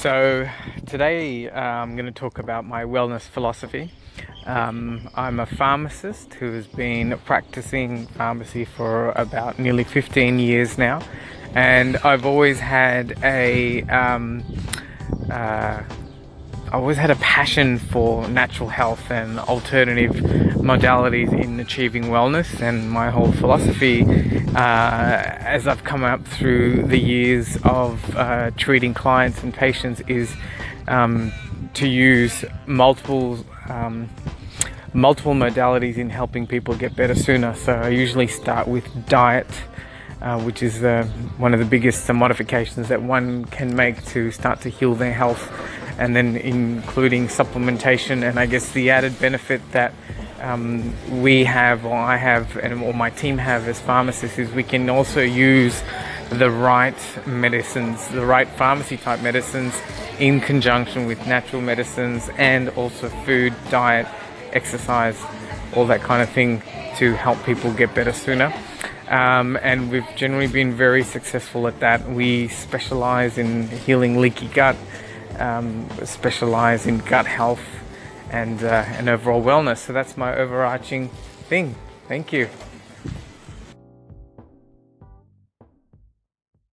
So, today uh, I'm going to talk about my wellness philosophy. Um, I'm a pharmacist who has been practicing pharmacy for about nearly 15 years now, and I've always had a um, uh, I always had a passion for natural health and alternative modalities in achieving wellness, and my whole philosophy, uh, as I've come up through the years of uh, treating clients and patients, is um, to use multiple. Um, multiple modalities in helping people get better sooner. So I usually start with diet, uh, which is uh, one of the biggest modifications that one can make to start to heal their health and then including supplementation and I guess the added benefit that um, we have or I have and or my team have as pharmacists is we can also use the right medicines, the right pharmacy type medicines in conjunction with natural medicines and also food, diet, exercise, all that kind of thing to help people get better sooner. Um, and we've generally been very successful at that. We specialize in healing leaky gut, um, specialize in gut health and, uh, and overall wellness. So that's my overarching thing. Thank you.